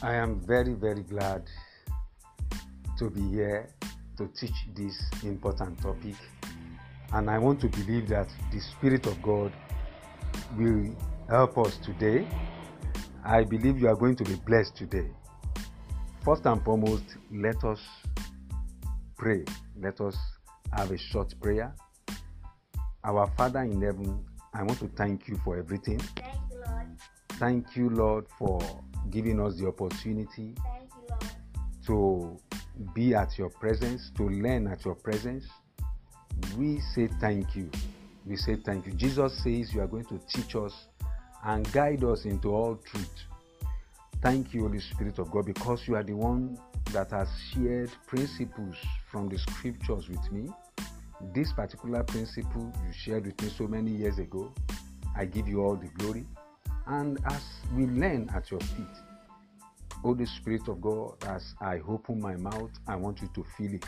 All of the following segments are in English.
I am very, very glad to be here to teach this important topic. And I want to believe that the Spirit of God will help us today. I believe you are going to be blessed today. First and foremost, let us pray. Let us have a short prayer. Our Father in heaven, I want to thank you for everything. Thank you, Lord. Thank you, Lord, for giving us the opportunity you, to be at your presence, to learn at your presence. We say thank you. We say thank you. Jesus says you are going to teach us and guide us into all truth. Thank you, Holy Spirit of God, because you are the one that has shared principles from the scriptures with me. This particular principle you shared with me so many years ago, I give you all the glory. And as we learn at your feet, Holy Spirit of God, as I open my mouth, I want you to feel it.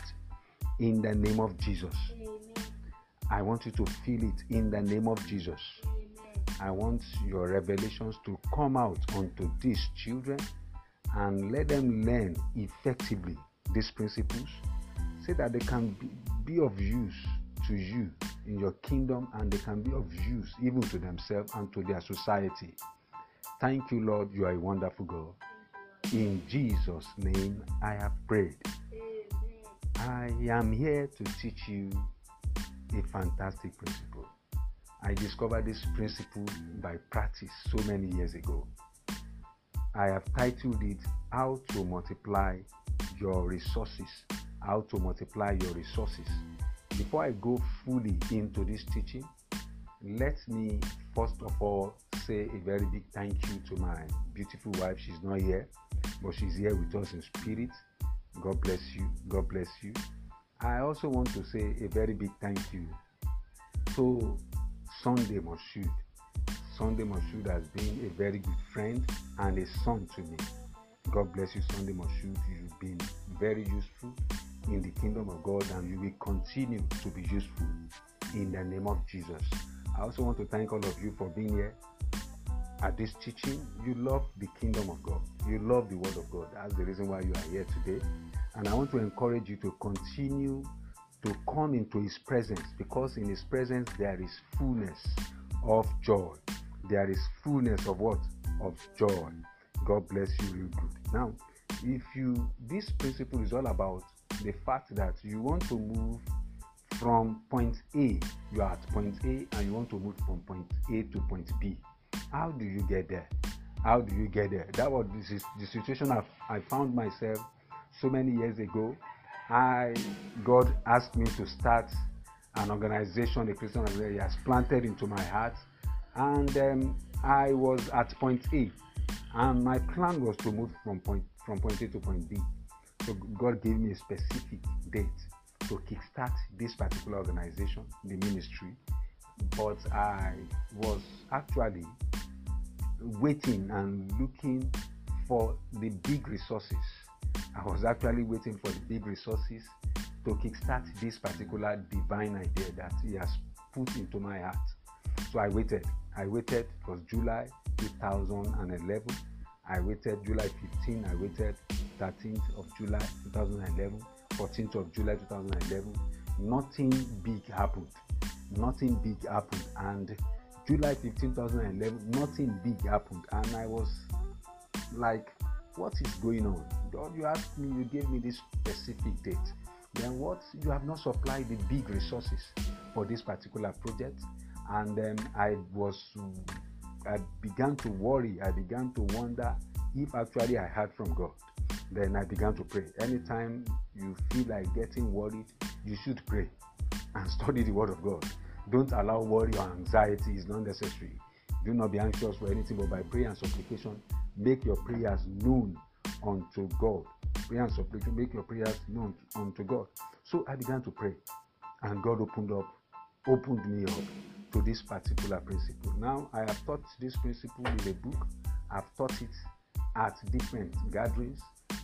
In the name of Jesus. Amen. I want you to feel it in the name of Jesus. Amen. I want your revelations to come out unto these children and let them learn effectively these principles so that they can be, be of use to you in your kingdom and they can be of use even to themselves and to their society. Thank you, Lord. You are a wonderful God. In Jesus' name, I have prayed. I am here to teach you a fantastic principle. I discovered this principle by practice so many years ago. I have titled it How to Multiply Your Resources. How to Multiply Your Resources. Before I go fully into this teaching, let me first of all say a very big thank you to my beautiful wife. She's not here, but she's here with us in spirit. God bless you. God bless you. I also want to say a very big thank you to Sunday Moshood. Sunday Moshood has been a very good friend and a son to me. God bless you, Sunday Moshood. You've been very useful in the kingdom of God and you will continue to be useful in the name of Jesus. I also want to thank all of you for being here at this teaching. You love the kingdom of God, you love the word of God. That's the reason why you are here today. And I want to encourage you to continue to come into His presence because in His presence there is fullness of joy. There is fullness of what? Of joy. God bless you real good. Now, if you, this principle is all about the fact that you want to move from point A, you are at point A and you want to move from point A to point B. How do you get there? How do you get there? That was this is the situation I, I found myself so many years ago. I God asked me to start an organization, a Christian organization. He has planted into my heart, and um, I was at point A, and my plan was to move from point from point A to point B. So God gave me a specific date to kickstart this particular organization, the ministry. But I was actually waiting and looking for the big resources. I was actually waiting for the big resources to kickstart this particular divine idea that He has put into my heart. So I waited. I waited. It was July 2011. I waited July 15. I waited 13th of July 2011. 14th of July 2011. Nothing big happened. Nothing big happened. And July 15, 2011, nothing big happened. And I was like, what is going on? God, you asked me, you gave me this specific date. Then what? You have not supplied the big resources for this particular project. And then I was, I began to worry. I began to wonder if actually I heard from God. Then I began to pray. Anytime you feel like getting worried, you should pray and study the Word of God. Don't allow worry or anxiety is not necessary. Do not be anxious for anything, but by prayer and supplication, make your prayers known unto God. Prayer and supplication, make your prayers known unto God. So I began to pray, and God opened up, opened me up to this particular principle. Now I have taught this principle in a book. I've taught it at different gatherings.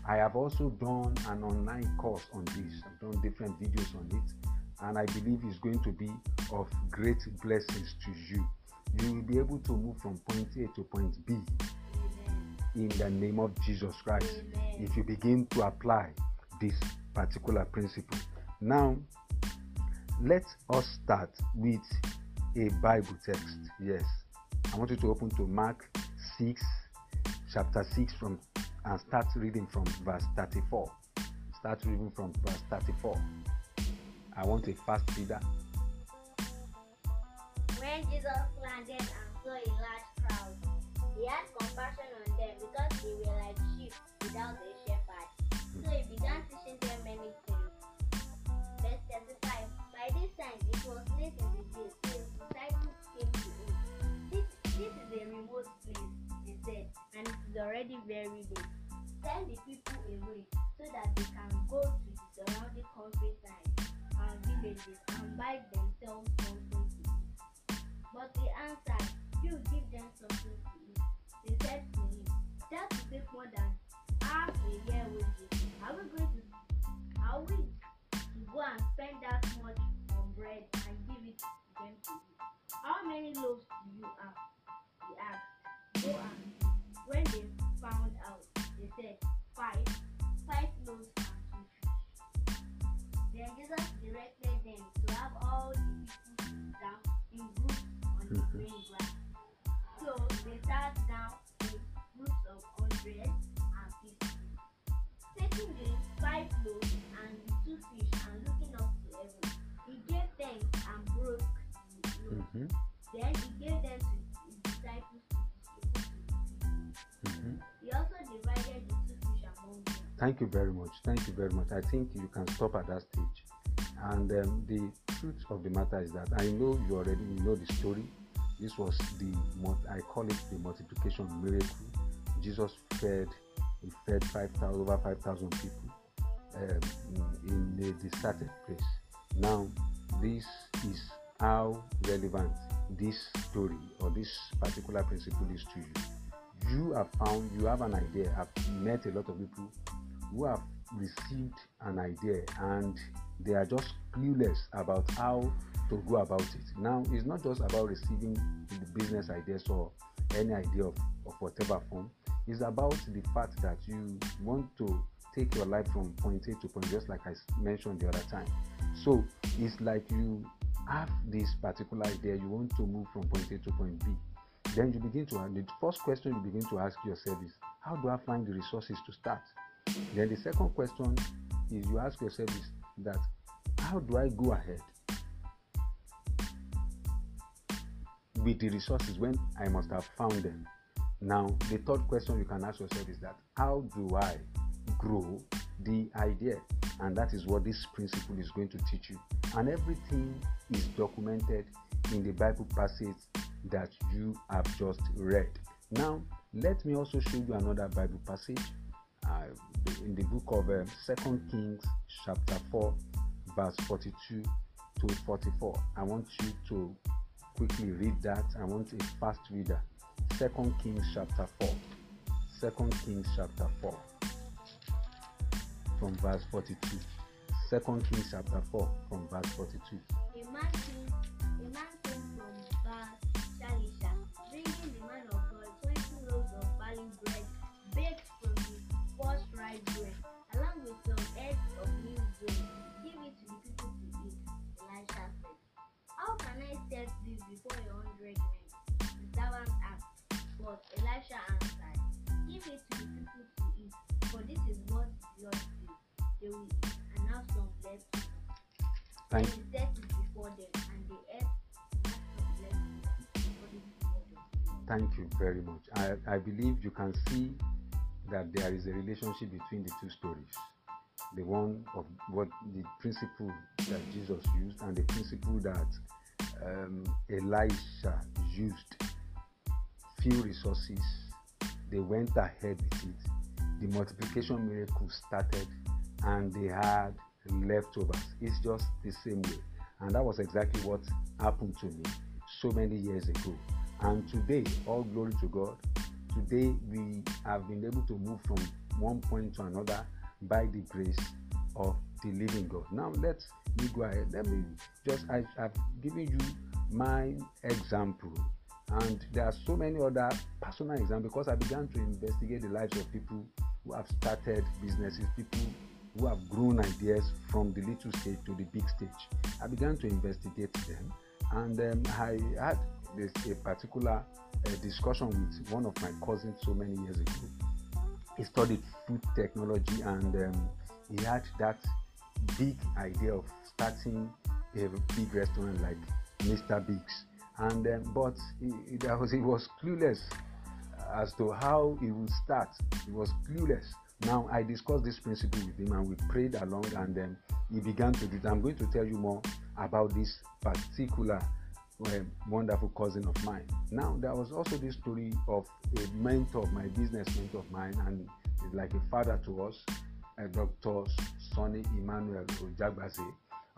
I have also done an online course on this. I've done different videos on it, and I believe it's going to be of great blessings to you. You will be able to move from point A to point B in the name of Jesus Christ if you begin to apply this particular principle. Now, let us start with a Bible text. Yes, I want you to open to Mark 6, chapter 6, from and start reading from verse 34. Start reading from verse 34. I want a fast reader. When Jesus landed and saw a large crowd, he had compassion on them because they were like sheep without a shepherd. So he began teaching them many things. Verse 35 By this time it was late in the day, so his came to him. This, this is a remote place, he said, and it is already very late. Send the people away so that they can go to the surrounding countryside and villages and buy themselves something to eat. But he answered, You give them something to eat. They said to him, That will take more than half a year wages. Are we going to are we to go and spend that much on bread and give it to them to eat? How many loaves do you have? He asked. Go and So they sat down in groups of. Taking the five loaves and two fish and looking up to heaven, he gave thanks and broke the loaves. Then he gave them to his disciples. He also divided the two fish among them. Thank you very much. Thank you very much. I think you can stop at that stage. And um, the truth of the matter is that I know you already know the story. This was the I call it the multiplication miracle. Jesus fed he fed five thousand over five thousand people um, in a deserted place. Now this is how relevant this story or this particular principle is to you. You have found you have an idea. I've met a lot of people who have received an idea and they are just clueless about how to go about it. Now, it's not just about receiving the business ideas or any idea of, of whatever form, it's about the fact that you want to take your life from point A to point, just like I mentioned the other time. So, it's like you have this particular idea, you want to move from point A to point B. Then you begin to, the first question you begin to ask yourself is, how do I find the resources to start? Then the second question is you ask yourself is that how do I go ahead with the resources when I must have found them? Now, the third question you can ask yourself is that how do I grow the idea? And that is what this principle is going to teach you. And everything is documented in the Bible passage that you have just read. Now, let me also show you another Bible passage uh, in the book of um, Second Kings, chapter 4, verse 42 to 44. I want you to quickly read that. I want a fast reader. Second Kings, chapter 4. Second Kings, chapter 4, from verse 42. Second Kings, chapter 4, from verse 42. The Lord. Thank you very much. I, I believe you can see that there is a relationship between the two stories. The one of what the principle that Jesus used and the principle that um, Elisha used. Few resources, they went ahead with it. The multiplication miracle started and they had leftovers. It's just the same way. And that was exactly what happened to me so many years ago. And today, all glory to God. Today, we have been able to move from one point to another by the grace of the living God. Now, let me go ahead. Let me just, I, I've given you my example And there are so many other personal examples because I began to investigate the lives of people who have started businesses, people who have grown ideas from the little stage to the big stage. I began to investigate them, and um, I had this a particular uh, discussion with one of my cousins so many years ago. He studied food technology, and um, he had that big idea of starting a big restaurant like Mr. Biggs. And um, but he, he, was, he was clueless as to how he would start. He was clueless. Now I discussed this principle with him and we prayed along and then he began to do it. I'm going to tell you more about this particular uh, wonderful cousin of mine. Now there was also this story of a mentor, my business mentor of mine, and like a father to us, uh, Dr. Sunny Emmanuel Ojeagbase.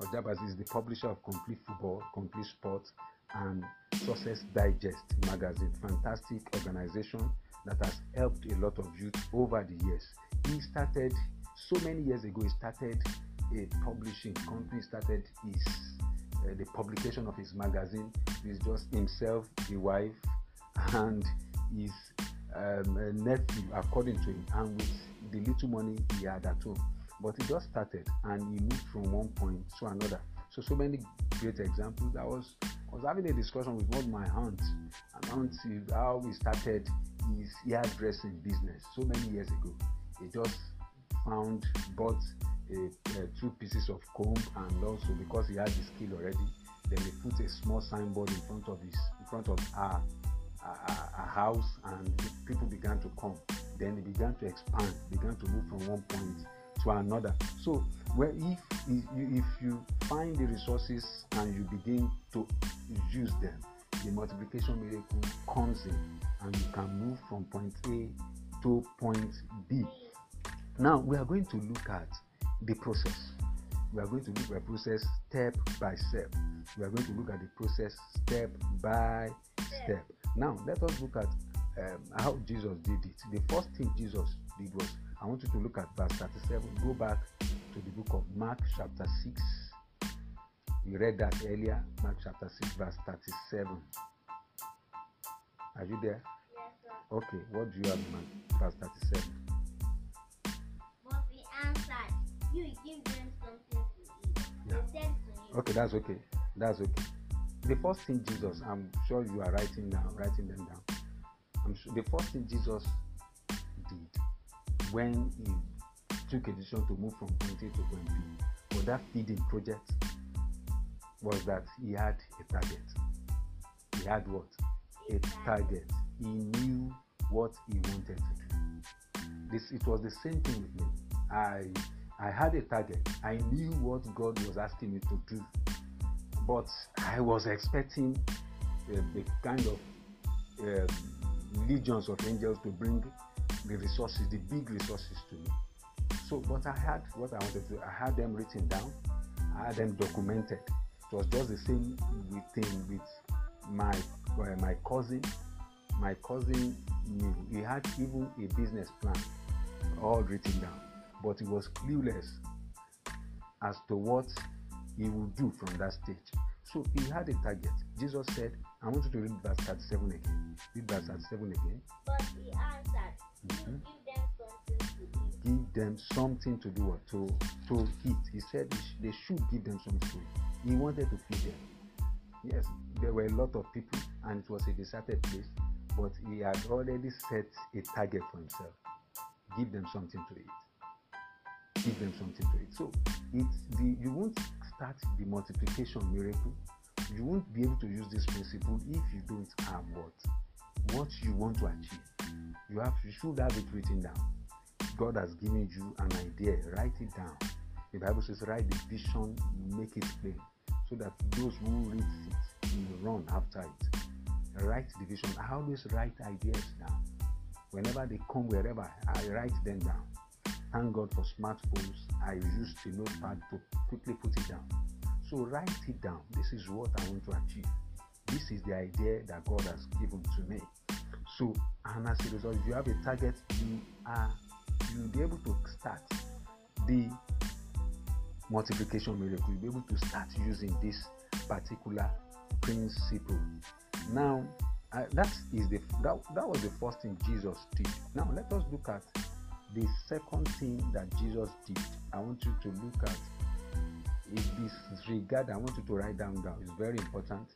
Ojeagbase is the publisher of Complete Football, Complete Sports, and Success Digest magazine. Fantastic organization that has helped a lot of youth over the years. He started so many years ago. He started a publishing company. Started his uh, the publication of his magazine with just himself, the wife, and his um, nephew, according to him, and with the little money he had at home. But he just started and he moved from one point to another. So so many great examples. I was I was having a discussion with one of my aunts, and aunt how we started his hairdressing business so many years ago. He just found bought a, a two pieces of comb and also because he had the skill already, then he put a small signboard in front of his in front of our house and people began to come. Then he began to expand, began to move from one point to another. So, where if if you, if you find the resources and you begin to use them, the multiplication miracle comes in, and you can move from point A to point B. Now we are going to look at the process. We are going to look at the process step by step. We are going to look at the process step by step. Now let us look at um, how Jesus did it. The first thing Jesus did was I want you to look at verse 37. Go back to the book of Mark, chapter 6. We read that earlier, Mark chapter 6, verse 37. Are you there? Yes, sir. Okay, what do you have in Mark, verse 37? You give them something to eat. Yeah. He said to him, Okay, that's okay. That's okay. The first thing Jesus, I'm sure you are writing down, writing them down. I'm sure the first thing Jesus did when he took a decision to move from point A to point B for that feeding project was that he had a target. He had what? A target. He knew what he wanted to do. This it was the same thing with me. I I had a target. I knew what God was asking me to do, but I was expecting uh, the kind of uh, legions of angels to bring the resources, the big resources to me. So, but I had what I wanted to. Do. I had them written down. I had them documented. It was just the same with thing with my uh, my cousin. My cousin he had even a business plan all written down, but he was clueless as to what he would do from that stage. So he had a target. Jesus said, I want you to read verse 37 again. Read verse 37 again. But he answered, Mhm. Give them something to Give them something to do what? To, to eat. He said they they should give them something to eat. He wanted to feed them. Yes, there were a lot of people and it was a deserted place, but he had already set a target for himself. Give them something to eat. Give them something to eat. So it's the you won't start the multiplication miracle. You won't be able to use this principle if you don't have what what you want to achieve. You have you should have it written down. God has given you an idea. Write it down. The Bible says, write the vision, make it plain, so that those who read it will run after it. Write the vision. I always write ideas down. Whenever they come, wherever, I write them down. Thank God for smartphones. I use the notepad to quickly put it down. So write it down. This is what I want to achieve. This is the idea that God has given to me. So, and as a result, if you have a target, you are you'll be able to start the multiplication miracle. You'll be able to start using this particular principle. Now, uh, that is the that, that was the first thing Jesus did. Now let us look at the second thing that Jesus did. I want you to look at in disregard. I want you to write down down. It's very important.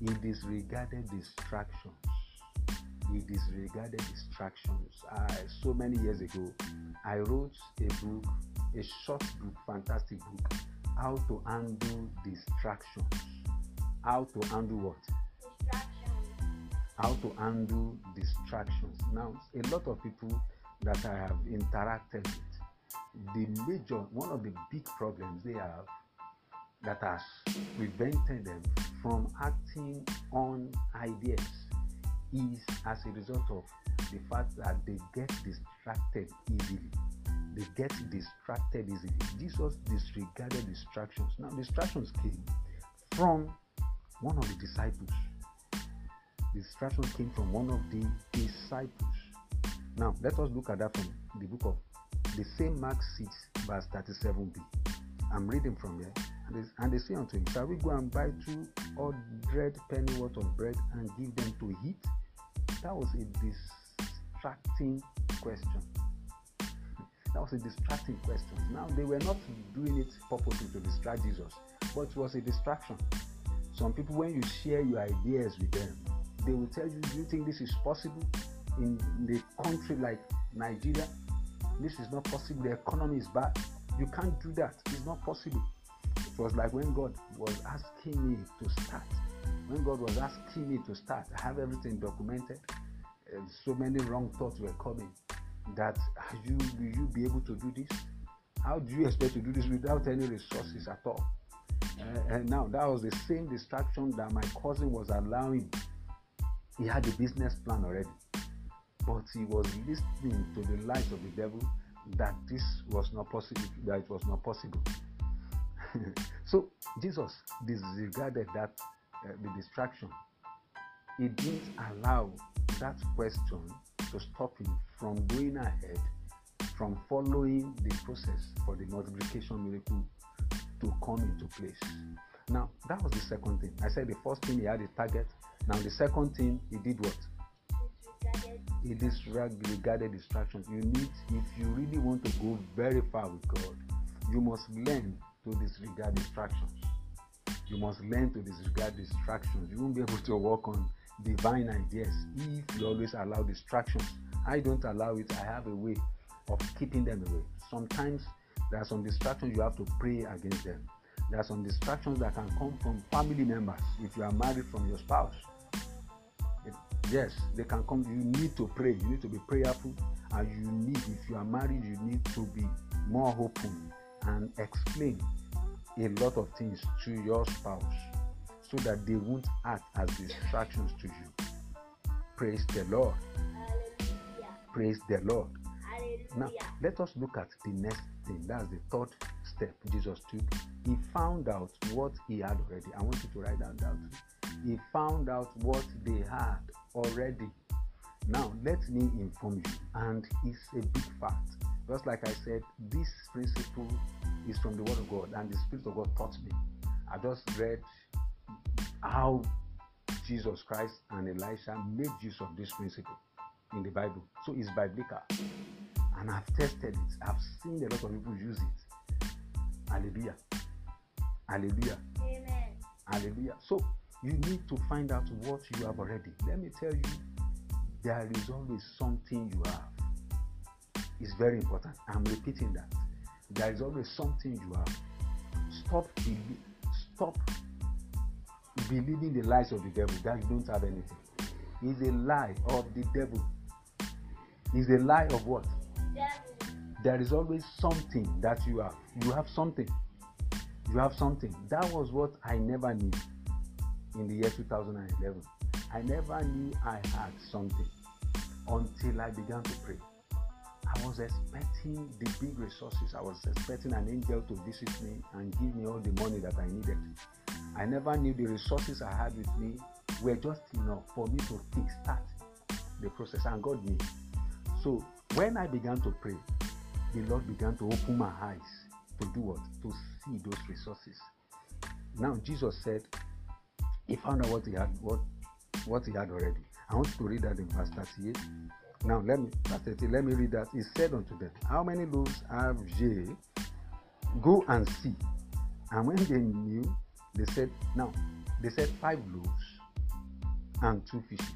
He disregarded distractions. He disregarded distractions. Uh, so many years ago, I wrote a book, a short book, fantastic book, how to handle distractions. How to handle what? Distractions. how to handle distractions. Now, a lot of people that I have interacted with, the major, one of the big problems they have that has prevented them from acting on ideas is as a result of the fact that they get distracted easily. They get distracted easily. Jesus disregarded distractions. Now, distractions came from one of the disciples Distractions came from one of the disciples. Now, let us look at that from the book of the same Mark 6, verse 37b. I'm reading from here. And they, and they say unto him, Shall we go and buy two hundred penny worth of bread and give them to eat? That was a distracting question. That was a distracting question. Now, they were not doing it purposely to distract Jesus, but it was a distraction. Some people, when you share your ideas with them, they will tell you, Do you think this is possible in the country like Nigeria? This is not possible. The economy is bad. You can't do that. It's not possible. It was like when God was asking me to start. When God was asking me to start, I have everything documented. So many wrong thoughts were coming. That you will you be able to do this? How do you expect to do this without any resources at all? Uh, and now that was the same distraction that my cousin was allowing he had a business plan already but he was listening to the lies of the devil that this was not possible that it was not possible. So jesus disregarded that uh, the distraction. He didn't allow that question to stop him from going ahead from following the process for the multiplication miracle to come into place. Now that was the second thing. I said the first thing he had a target. Now the second thing he did what? Disregarded. He disregarded distractions. You need, if you really want to go very far with God, you must learn to disregard distractions. You must learn to disregard distractions. You won't be able to work on divine ideas if you always allow distractions. I don't allow it. I have a way of keeping them away. Sometimes there are some distractions you have to pray against them. There are some distractions that can come from family members if you are married from your spouse. Yes, they can come. You need to pray. You need to be prayerful, and you need, if you are married, you need to be more open and explain a lot of things to your spouse so that they won't act as distractions to you. Praise the Lord. Hallelujah. Praise the Lord. Now, let us look at the next thing. That's the third step Jesus took. He found out what he had already. I want you to write that down. He found out what they had already. Now, let me inform you, and it's a big fact. Just like I said, this principle is from the Word of God, and the Spirit of God taught me. I just read how Jesus Christ and Elisha made use of this principle in the Bible. So it's biblical and I've tested it. I've seen a lot of people use it. Hallelujah. Hallelujah. Amen. Hallelujah. So you need to find out what you have already. Let me tell you, there is always something you have. It's very important. I'm repeating that. There is always something you have. Stop belie- stop believing the lies of the devil that you don't have anything. It's a lie of the devil. It's a lie of what? Devil. there is always something that you have. You have something. You have something. That was what I never knew in the year 2011. I never knew I had something until I began to pray. I was expecting the big resources. I was expecting an angel to visit me and give me all the money that I needed. I never knew the resources I had with me were just enough for me to kickstart the process, and God knew. So when I began to pray, the Lord began to open my eyes to do what? To see those resources. Now Jesus said he found out what he had, what what he had already. I want you to read that in verse 38. Now let me verse 38, let me read that. He said unto them, How many loaves have ye? Go and see. And when they knew, they said, Now they said five loaves and two fishes.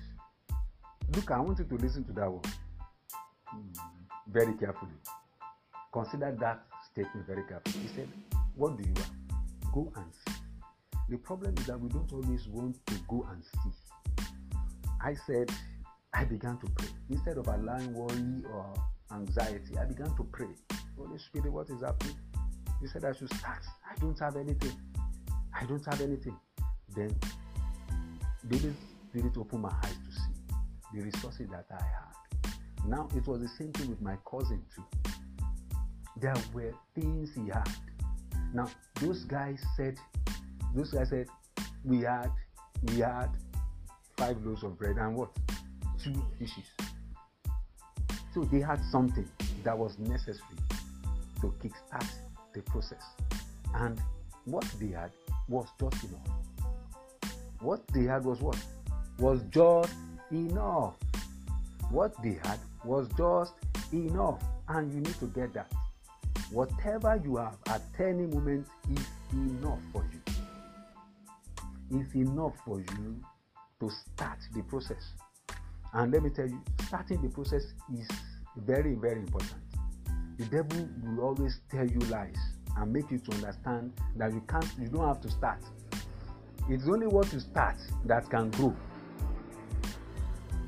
Look, I want you to listen to that one very carefully. Consider that statement very carefully. He said, What do you want? Go and see. The problem is that we don't always want to go and see. I said, I began to pray. Instead of allowing worry or anxiety, I began to pray. Holy Spirit, what is happening? He said I should start. I don't have anything. I don't have anything. Then the Holy Spirit opened my eyes to see the resources that I had. Now it was the same thing with my cousin too. There were things he had. Now those guys said, those guys said, we had, we had five loaves of bread and what? Two fishes. So they had something that was necessary to kickstart the process. And what they had was just enough. What they had was what? Was just enough. What they had was just enough. And you need to get that. Whatever you have at any moment is enough for you. Is enough for you to start the process. And let me tell you, starting the process is very, very important. The devil will always tell you lies and make you to understand that you can't, you don't have to start. It's only what you start that can grow.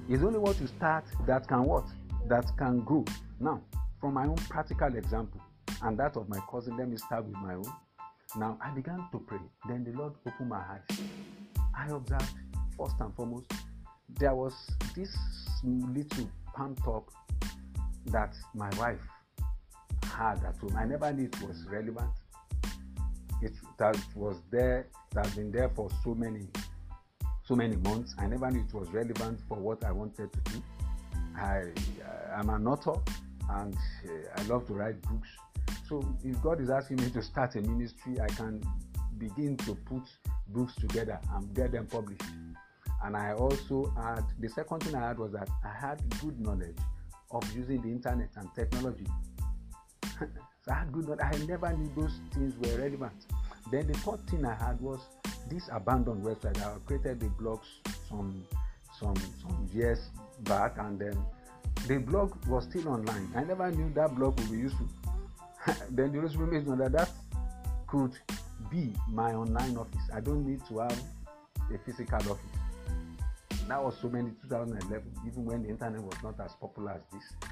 It's only what you start that can what? That can grow. Now, from my own practical example and that of my cousin, let me start with my own. Now, I began to pray. Then the Lord opened my eyes. I observed, first and foremost, there was this little palm top that my wife had at home. I never knew it was relevant. It that was there, that has been there for so many, so many months. I never knew it was relevant for what I wanted to do. I am an author and uh, I love to write books. So if God is asking me to start a ministry, I can begin to put books together and get them published. And I also had the second thing I had was that I had good knowledge of using the internet and technology. so I had good knowledge. I never knew those things were relevant. Then the third thing I had was this abandoned website. I created the blogs some some some years back, and then the blog was still online. I never knew that blog would be useful. then the information that that could be my online office. I don't need to have a physical office. That was so many 2011, even when the internet was not as popular as this.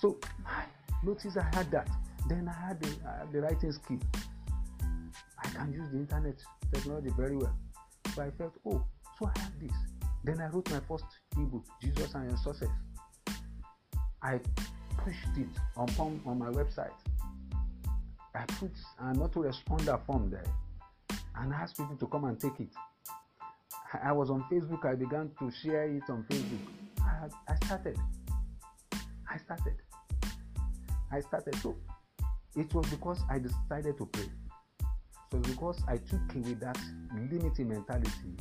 So I noticed I had that. Then I had the, the writing skill. I can use the internet technology very well. So I felt, oh, so I have this. Then I wrote my first ebook, Jesus and Your Success. I pushed it upon on my website. I put an autoresponder form there and asked people to come and take it. I was on Facebook. I began to share it on Facebook. I, I started. I started. I started. So it was because I decided to pray. So because I took away that limiting mentality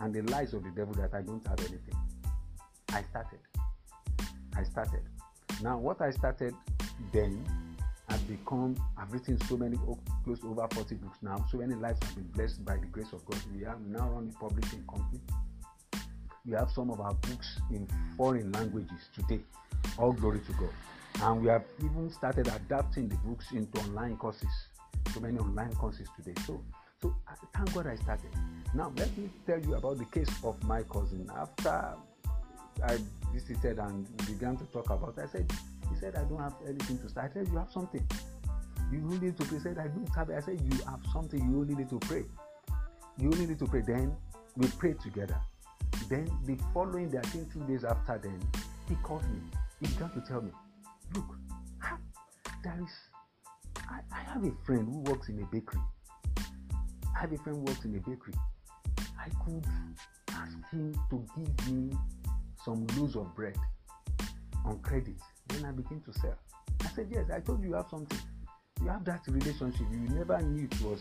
and the lies of the devil that I don't have anything. I started. I started. Now what I started then had become I've written so many close to over 40 books now. So many lives have been blessed by the grace of God. We have now run a publishing company. We have some of our books in foreign languages today. All glory to God. And we have even started adapting the books into online courses. So many online courses today. So so thank God I started. Now let me tell you about the case of my cousin. After I visited and began to talk about, I said, he said, I don't have anything to start. I said, You have something. You only need to pray. Said, I don't have it. I said, You have something. You only need to pray. You only need to pray. Then we prayed together. Then the following day, I think two days after, then he called me. He began to tell me, Look, there is. I, I have a friend who works in a bakery. I have a friend who works in a bakery. I could ask him to give me some loaves of bread on credit then I begin to sell. I said, Yes, I told you you have something. You have that relationship. You never knew it was.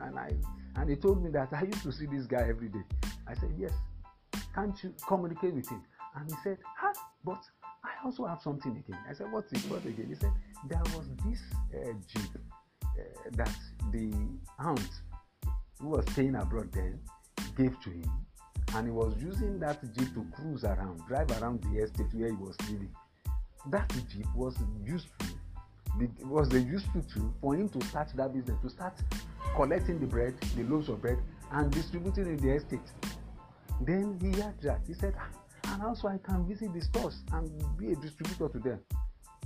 And I and he told me that I used to see this guy every day. I said, Yes. Can't you communicate with him? And he said, Ah, but I also have something again. I said, What's it? What again? He said, There was this uh, jeep uh, that the aunt who was staying abroad then gave to him, and he was using that jeep to cruise around, drive around the estate where he was living. That jeep was useful. It was a useful tool for him to start that business, to start collecting the bread, the loaves of bread, and distributing in the estate. Then he had that. He said, "Ah, and also I can visit the stores and be a distributor to them.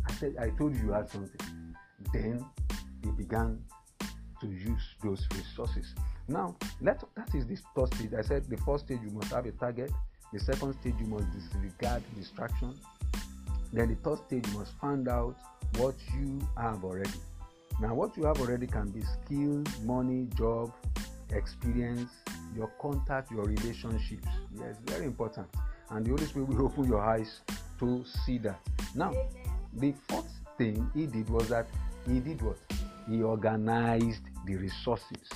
I said, I told you you had something. Then he began to use those resources. Now, let that is the first stage. I said the first stage you must have a target. The second stage you must disregard distraction. Then the third stage you must find out what you have already. Now, what you have already can be skill, money, job, experience, your contact, your relationships. Yes, very important. And the Holy Spirit will open your eyes to see that. Now, the fourth thing he did was that he did what? He organized the resources.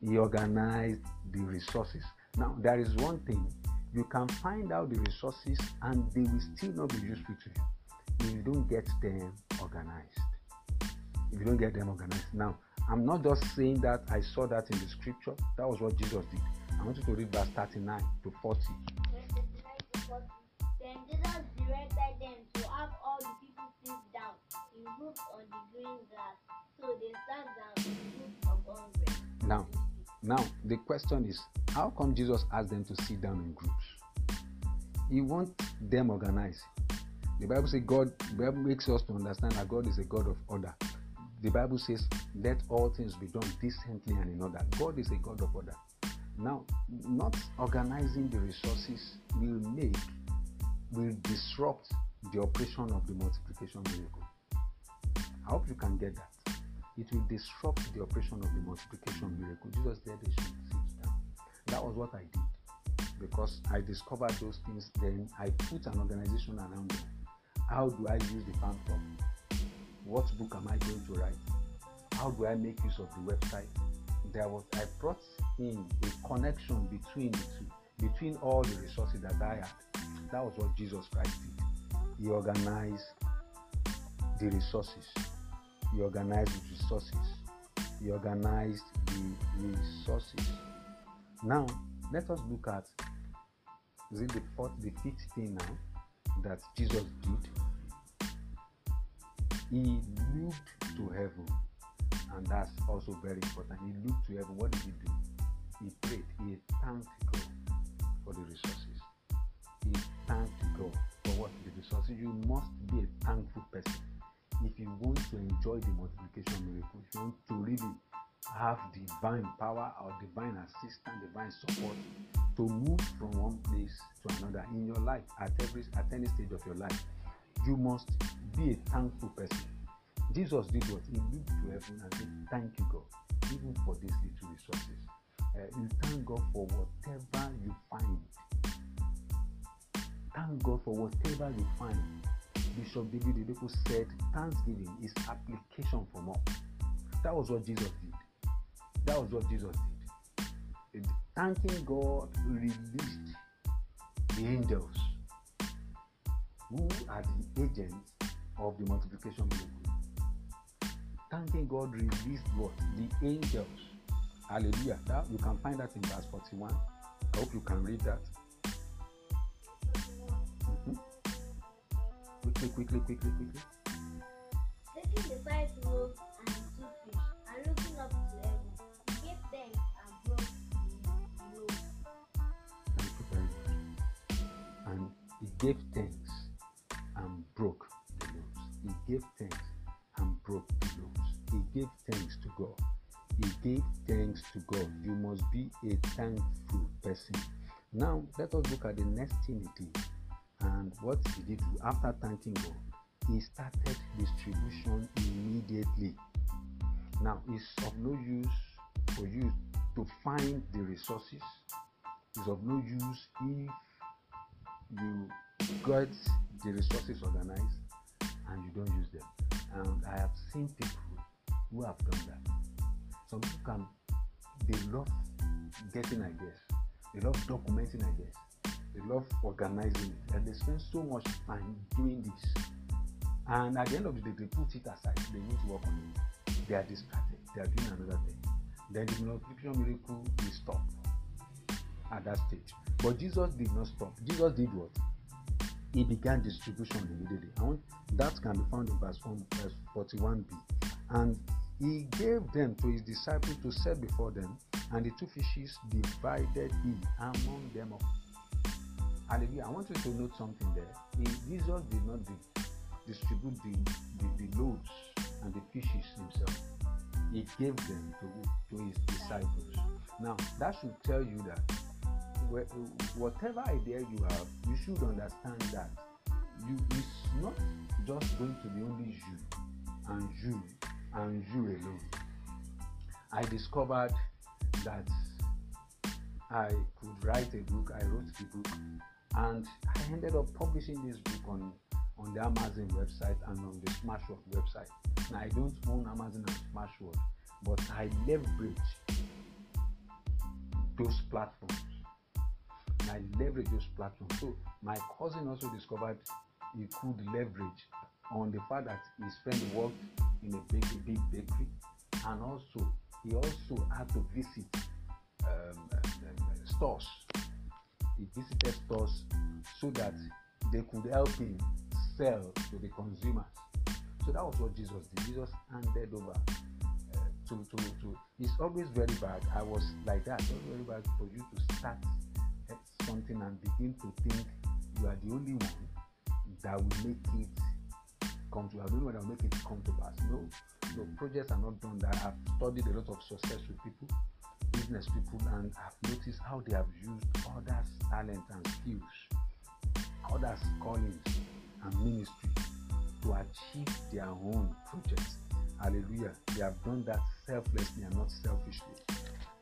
He organized the resources. Now, there is one thing you can find out the resources and they will still not be useful to you if you don't get them organized. If you don't get them organized. Now, I'm not just saying that I saw that in the scripture, that was what Jesus did. I want you to read verse 39 to 40. Verse 39 to 40. Then Jesus Now, Now, the question is, how come Jesus asked them to sit down in groups? He wants them organized. The Bible says God, the Bible makes us to understand that God is a God of order. The Bible says, let all things be done decently and in order. God is a God of order. Now, not organizing the resources will make, will disrupt the operation of the multiplication miracle. I hope you can get that it will disrupt the operation of the multiplication miracle. Jesus said they should sit down. That was what I did because I discovered those things. Then I put an organization around them. How do I use the club? What book am I going to write? How do I make use of the website? There was I brought in a connection between the two, between all the resources that I had. That was what Jesus Christ did. He organized the resources he organized the resources. He organized the resources. Now, let us look at is it the fourth, the fifth thing now that Jesus did? He looked to heaven, and that's also very important. He looked to heaven. What did he do? He prayed. He thanked God for the resources. He thanked God for what the resources. You must be a thankful person if you want to enjoy the multiplication miracle, if you want to really have divine power or divine assistance, divine support to move from one place to another in your life at every at any stage of your life, you must be a thankful person. Jesus did what? He looked to heaven and said, Thank you, God, even for these little resources. Uh, you thank God for whatever you find. Thank God for whatever you find. Bishop David Oyedepo said thanksgiving is application for more. That was what Jesus did. That was what Jesus did. Thanking God released the angels who are the agents of the multiplication miracle. Thanking God released what? The angels. Hallelujah. That, you can find that in verse 41. I hope you can read that. Quickly, quickly, quickly, quickly. Taking the five loaves and two fish, and looking up to heaven, he gave thanks and broke the loaves. Thank you very much. And he gave thanks and broke the loaves. He gave thanks and broke the loaves. He gave thanks to God. He gave thanks to God. You must be a thankful person. Now, let us look at the next thing he did. And what he did after thanking God, he started distribution immediately. Now, it's of no use for you to find the resources. It's of no use if you got the resources organized and you don't use them. And I have seen people who have done that. Some people can, they love getting ideas, they love documenting ideas, They love organizing it. And they spend so much time doing this. And at the end of the day, they put it aside. They need to work on it. They are distracted. They are doing another thing. Then the multiplication miracle will stop at that stage. But Jesus did not stop. Jesus did what? He began distribution immediately. And that can be found in verse 1, verse 41b. And he gave them to his disciples to set before them, and the two fishes divided he among them all. Hallelujah. I want you to note something there. He, Jesus did not di- distribute the, the, the loaves and the fishes himself. He gave them to, to his disciples. Now, that should tell you that whatever idea you have, you should understand that you it's not just going to be only you and you and you alone. I discovered that I could write a book. I wrote the book, and I ended up publishing this book on on the Amazon website and on the Smashwords website. Now I don't own Amazon and Smashwords, but I leverage those platforms. And I leverage those platforms. So my cousin also discovered he could leverage on the fact that his friend worked in a big, big bakery, and also he also had to visit um, um, stores. He visited stores so that they could help him sell to the consumers. So that was what Jesus did. Jesus handed over uh, to, to, to. It's always very bad. I was like that. It's very bad for you to start something and begin to think you are the only one that will make it come to. I don't know when I'll make it come to pass. No, no projects are not done that. I've studied a lot of successful people, business people, and I've noticed how they have used others' talent and skills, others' callings and ministry to achieve their own projects. Hallelujah. They have done that selflessly and not selfishly.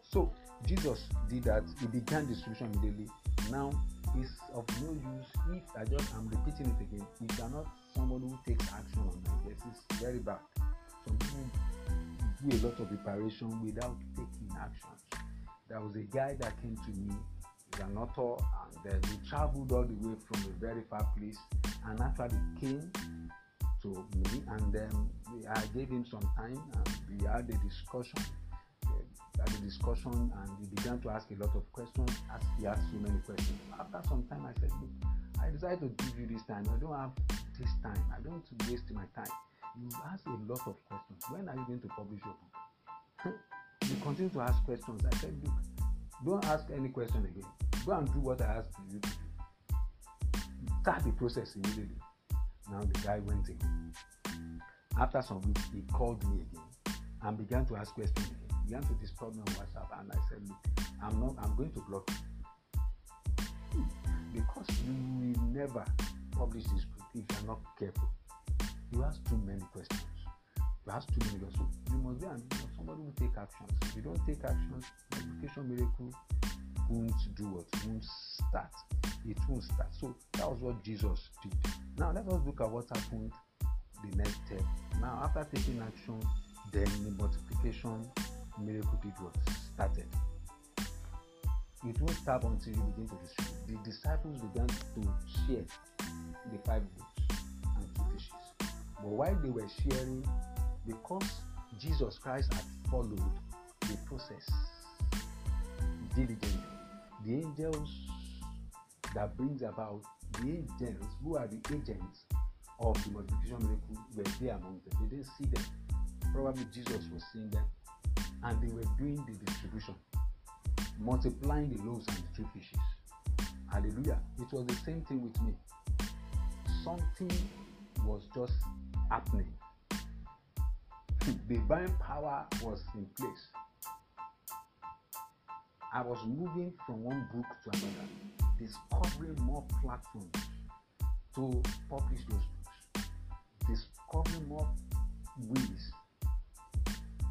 So Jesus did that. He began distribution immediately. Now it's of no use if I just I'm repeating it again. If you are not someone who takes action on my case, it's very bad. Some people do a lot of preparation without taking actions. There was a guy that came to me, he's an author, and then he traveled all the way from a very far place and actually came to me and then I gave him some time and we had a discussion had a discussion and he began to ask a lot of questions as he asked so many questions. After some time, I said, Look, I decided to give you this time. I don't have this time. I don't want to waste my time. You ask a lot of questions. When are you going to publish your book? you continue to ask questions. I said, Look, don't ask any question again. Go and do what I asked you to do. Start the process immediately. Now the guy went again. After some weeks, he called me again and began to ask questions again began to disturb me on WhatsApp, and I said, "Look, I'm not. I'm going to block you because you will never publish this book if you are not careful. You ask too many questions. Ask too many questions. So you must be an, somebody who take actions. If you don't take actions, multiplication miracle won't do what? Won't start. It won't start. So that was what Jesus did. Now let us look at what happened the next step. Now after taking action, then the multiplication miracle did what? Started. It won't stop until you begin to distribute. The disciples began to share the five loaves and two fishes. But while they were sharing, because Jesus Christ had followed the process diligently, the angels that brings about the angels who are the agents of the multiplication miracle were there among them. They didn't see them. Probably Jesus was seeing them and they were doing the distribution, multiplying the loaves and the two fishes. Hallelujah. It was the same thing with me. Something was just happening. Divine power was in place. I was moving from one book to another, discovering more platforms to publish those books, discovering more ways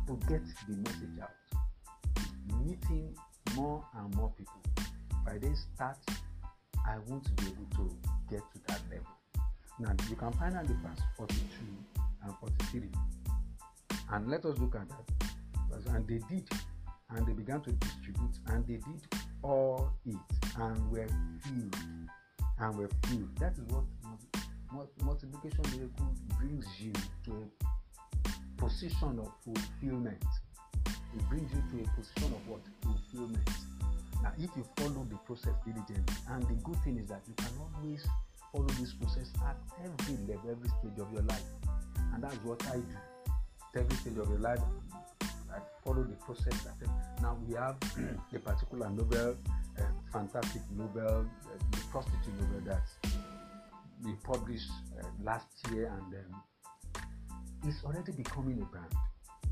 to get the message out. Meeting more and more people. By didn't start, I won't be able to get to that level. Now you can find out the verse 42 and 43. And let us look at that. And they did, and they began to distribute, and they did all it and were filled. And were filled. That is what multiplication miracle brings you to a position of fulfillment. It brings you to a position of what? Fulfillment. Now, if you follow the process diligently, and the good thing is that you can always follow this process at every level, every stage of your life. And that's what I do. At every stage of your life, I follow the process. now we have a particular novel, uh, fantastic novel, uh, the prostitute novel that we published uh, last year, and um, it's already becoming a brand.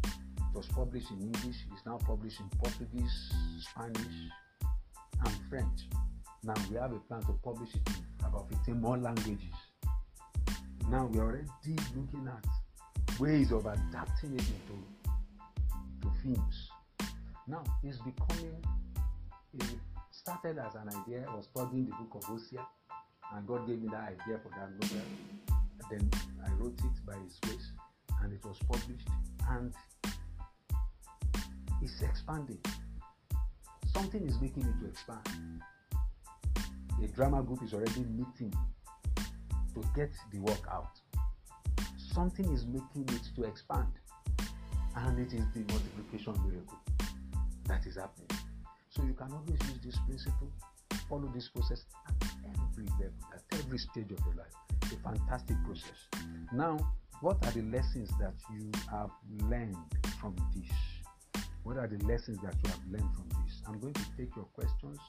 It was published in English, it's now published in Portuguese, Spanish, and French. Now we have a plan to publish it in about 15 more languages. Now we're already looking at ways of adapting it into to films. Now it's becoming it started as an idea. I was studying the book of Hosea, and God gave me that idea for that novel. Then I wrote it by His grace, and it was published, and it's expanding. Something is making it to expand a drama group is already meeting to get the work out. Something is making it to expand, and it is the multiplication miracle that is happening. So you can always use this principle, follow this process at every level, at every stage of your life. A fantastic process. Now, what are the lessons that you have learned from this? What are the lessons that you have learned from this? I'm going to take your questions,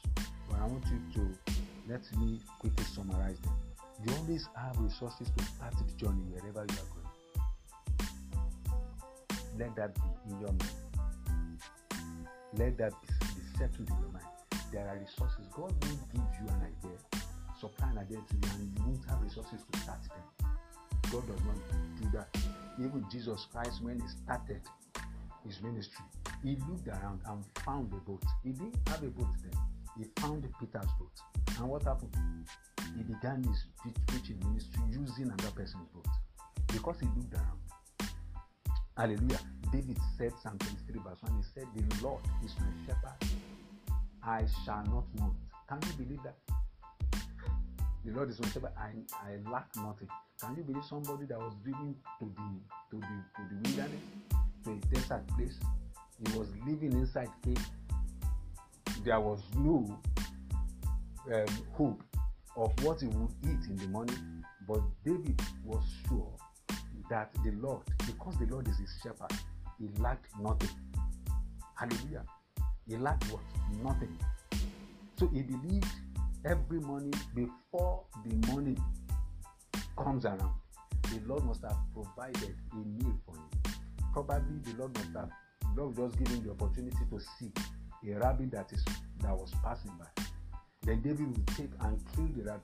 but I want you to let me quickly summarize them. You always have resources to start the journey wherever you are going. Let that be in your mind. Let that be settled in your mind. There are resources. God will give you an idea, supply an idea to you, and you won't have resources to start them. God does not do that. Even Jesus Christ, when he started his ministry, he looked around and found a boat. He didn't have a boat then. He found Peter's boat. And what happened? He began his preaching ministry using another person's boat because he looked around. Hallelujah. David said Psalm 23 verse 1. He said, The Lord is my shepherd. I shall not want. Can you believe that? The Lord is my shepherd. I, I lack nothing. Can you believe somebody that was driven to the to the to the wilderness, to a desert place? He was living inside cave. There was no um, hope of what he would eat in the morning, but David was sure that the Lord, because the Lord is his shepherd, he lacked nothing. Hallelujah. He lacked what? Nothing. So he believed every morning before the morning comes around, the Lord must have provided a meal for him. Probably the Lord must have the Lord just given the opportunity to see a rabbit that is that was passing by. Then David would take and kill the rabbit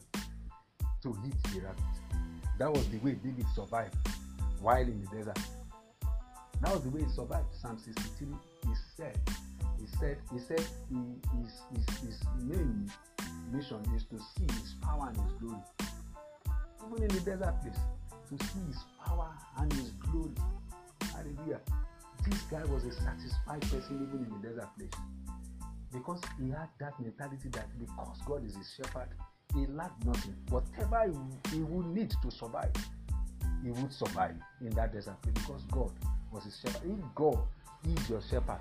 to eat the rabbit. That was the way David survived while in the desert. That was the way he survived. Psalm 63, he said, he said, he said he, his, his, his main mission is to see his power and his glory. Even in the desert place, to see his power and his glory. Hallelujah. This guy was a satisfied person even in the desert place because he had that mentality that because God is his shepherd, he lacked nothing. Whatever he, he would need to survive, he would survive in that desert because God was his shepherd. If God is your shepherd,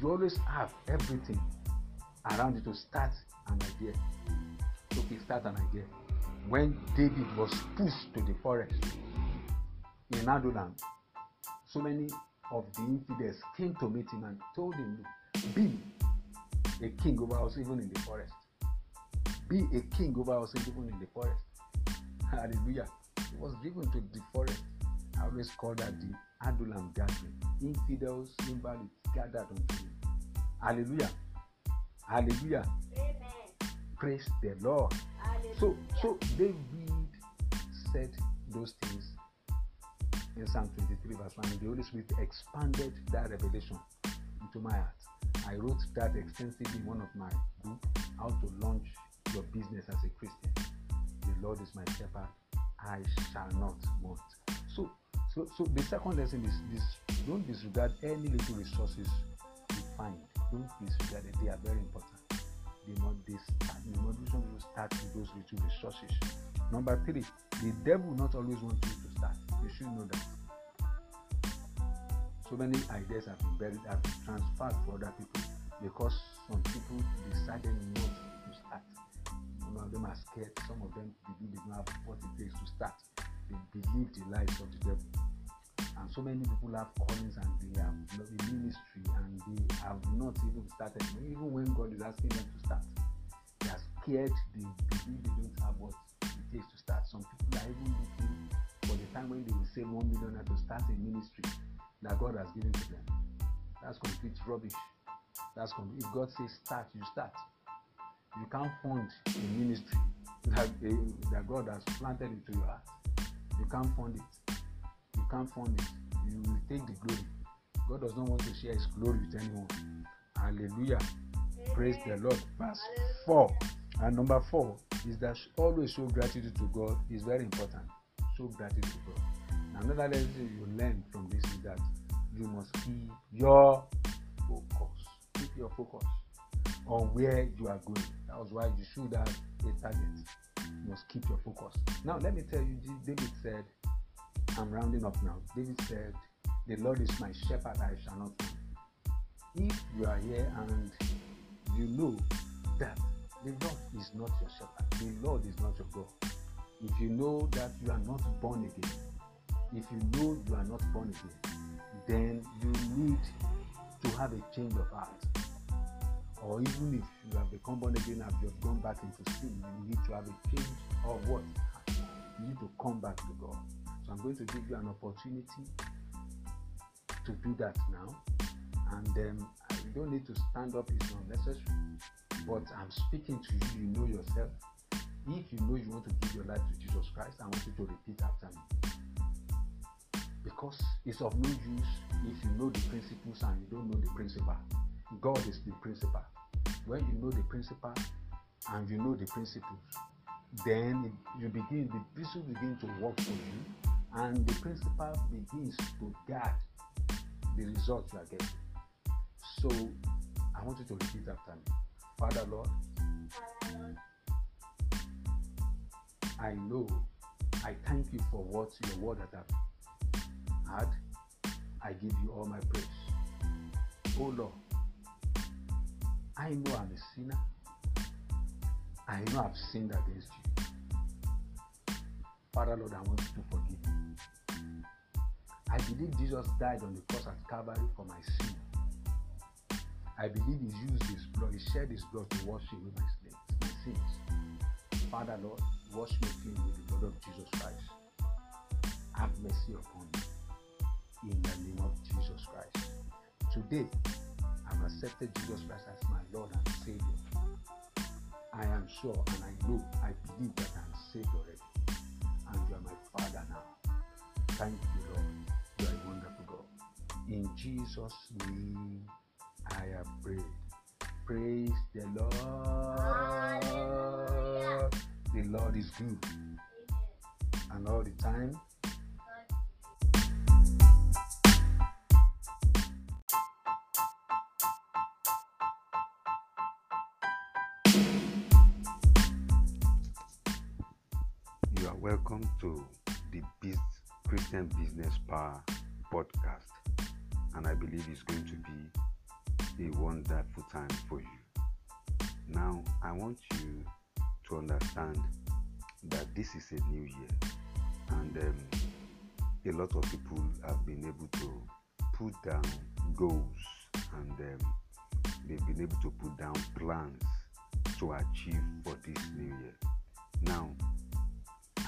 you always have everything around you to start an idea. To start an idea. When David was pushed to the forest in Adullam, so many of the infidels came to meet him and told him, Be a king over us even in the forest. Be a king over us even in the forest. Hallelujah. He was driven to the forest. I always call that the Adullam gathering. Infidels, invalids gathered unto him. Hallelujah. Hallelujah. Amen. Praise the Lord. Hallelujah. So, so David said those things in Psalm 23, verse 1. The Holy Spirit expanded that revelation into my heart. I wrote that extensively in one of my books, How to Launch Your Business as a Christian. The Lord is my shepherd, I shall not want. So, so, so the second lesson is this don't disregard any little resources you find. Don't disregard it, they are very important. start start with those little resources. Number three, the devil not always want you to start. You should know that. So many ideas have been buried, have been transferred to other people because some people decided not to start. Some of them are scared, some of them believe they don't have what it takes to start. They believe the lies of the devil. And so many people have callings and they have a ministry and they have not even started. Even when God is asking them to start, they are scared, they believe they don't have what it takes to start. Some people are even looking for the time when they will save one million to start a ministry that God has given to them. That's complete rubbish. That's complete. If God says start, you start. You can't fund a ministry that, uh, that God has planted into your heart. You can't fund it. You can't fund it. You will take the glory. God does not want to share his glory with anyone. Hallelujah. Praise the Lord. Verse 4. And number 4 is that always show gratitude to God is very important. Show gratitude to God. Another lesson you learn from this is that you must keep your focus. Keep your focus on where you are going. That was why you should have a target. You must keep your focus. Now, let me tell you, David said, I'm rounding up now. David said, The Lord is my shepherd, I shall not want. If you are here and you know that the Lord is not your shepherd, the Lord is not your God, if you know that you are not born again, if you know you are not born again, then you need to have a change of heart. Or even if you have become born again and you have gone back into sin, you need to have a change of what? You need to come back to God. So I'm going to give you an opportunity to do that now. And um, you don't need to stand up, it's not necessary. But I'm speaking to you, you know yourself. If you know you want to give your life to Jesus Christ, I want you to repeat after me because it's of no use if you know the principles and you don't know the principle. God is the principle. When you know the principle and you know the principles, then you begin the principle begin to work for you, and the principle begins to guard the results you are getting. So I want you to repeat after me. Father Lord, Father Lord, I know I thank you for what your word has done I give you all my praise. Oh Lord, I know I'm a sinner. I know I've sinned against you. Father Lord, I want you to forgive me. I believe Jesus died on the cross at Calvary for my sin. I believe He used His blood, He shed His blood to wash away my sins. My sins. Father Lord, wash me clean with the blood of Jesus Christ. Have mercy upon me in the name of Jesus Christ. Today, I've accepted Jesus Christ as my Lord and Savior. I am sure and I know, I believe that I'm saved already. And you are my Father now. Thank you, Lord. You are a wonderful God. In Jesus' name, I have prayed. Praise the Lord. Hallelujah. The Lord is good. Amen. And all the time, Christian Business Power podcast, and I believe it's going to be a wonderful time for you. Now, I want you to understand that this is a new year, and um, a lot of people have been able to put down goals and um, they've been able to put down plans to achieve for this new year. Now,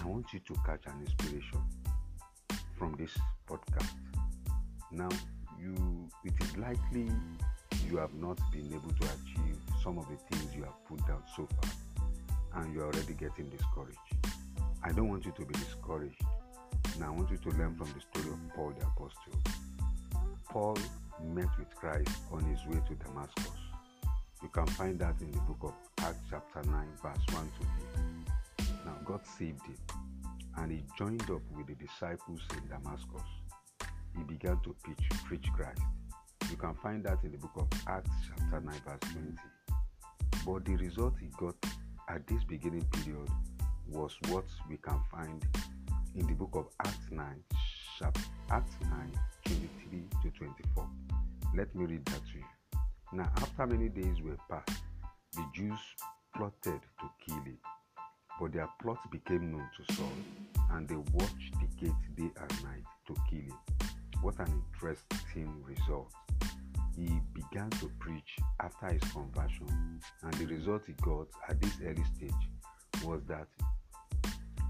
I want you to catch an inspiration from this podcast. Now, you it is likely you have not been able to achieve some of the things you have put down so far, and you're already getting discouraged. I don't want you to be discouraged. Now, I want you to learn from the story of Paul the Apostle. Paul met with Christ on his way to Damascus. You can find that in the book of Acts, chapter 9, verse 1 to 8. Now, God saved him and he joined up with the disciples in Damascus. He began to preach, preach Christ. You can find that in the book of Acts, chapter 9, verse 20. But the result he got at this beginning period was what we can find in the book of Acts 9, chapter Acts 9, 23 to 24. Let me read that to you. Now, after many days were passed, the Jews plotted to kill him. But their plot became known to Saul, and they watched the gate day and night to kill him. What an interesting result. He began to preach after his conversion, and the result he got at this early stage was that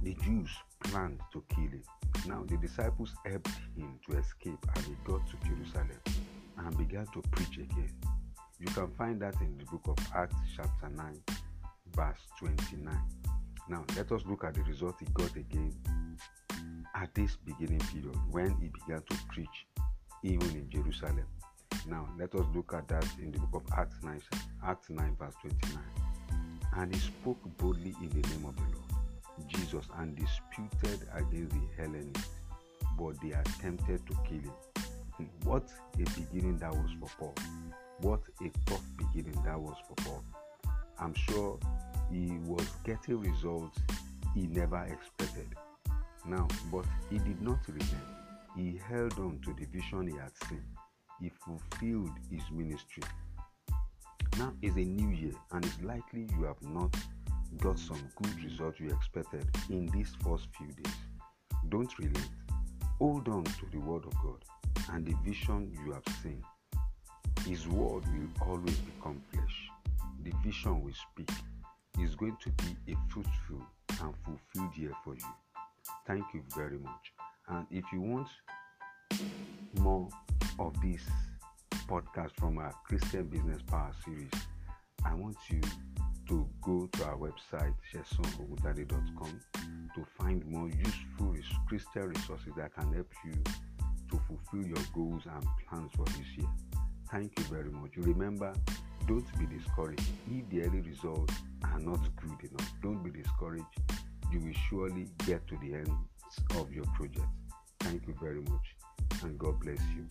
the Jews planned to kill him. Now, the disciples helped him to escape, and he got to Jerusalem and began to preach again. You can find that in the book of Acts, chapter 9, verse 29. Now, let us look at the result he got again at this beginning period when he began to preach even in Jerusalem. Now, let us look at that in the book of Acts 9, Acts 9 verse 29. And he spoke boldly in the name of the Lord Jesus and disputed against the Hellenists, but they attempted to kill him. Hmm, what a beginning that was for Paul. What a tough beginning that was for Paul. I'm sure he was getting results he never expected. Now, but he did not relent. He held on to the vision he had seen. He fulfilled his ministry. Now is a new year, and it's likely you have not got some good results you expected in these first few days. Don't relent. Hold on to the word of God and the vision you have seen. His word will always become flesh. The vision will speak is going to be a fruitful and fulfilled year for you. Thank you very much. And if you want more of this podcast from our Christian Business Power series, I want you to go to our website, shesonogutade.com, to find more useful Christian resources that can help you to fulfill your goals and plans for this year. Thank you very much. You remember, don't be discouraged. If the early results are not good enough, don't be discouraged. You will surely get to the end of your project. Thank you very much, and God bless you.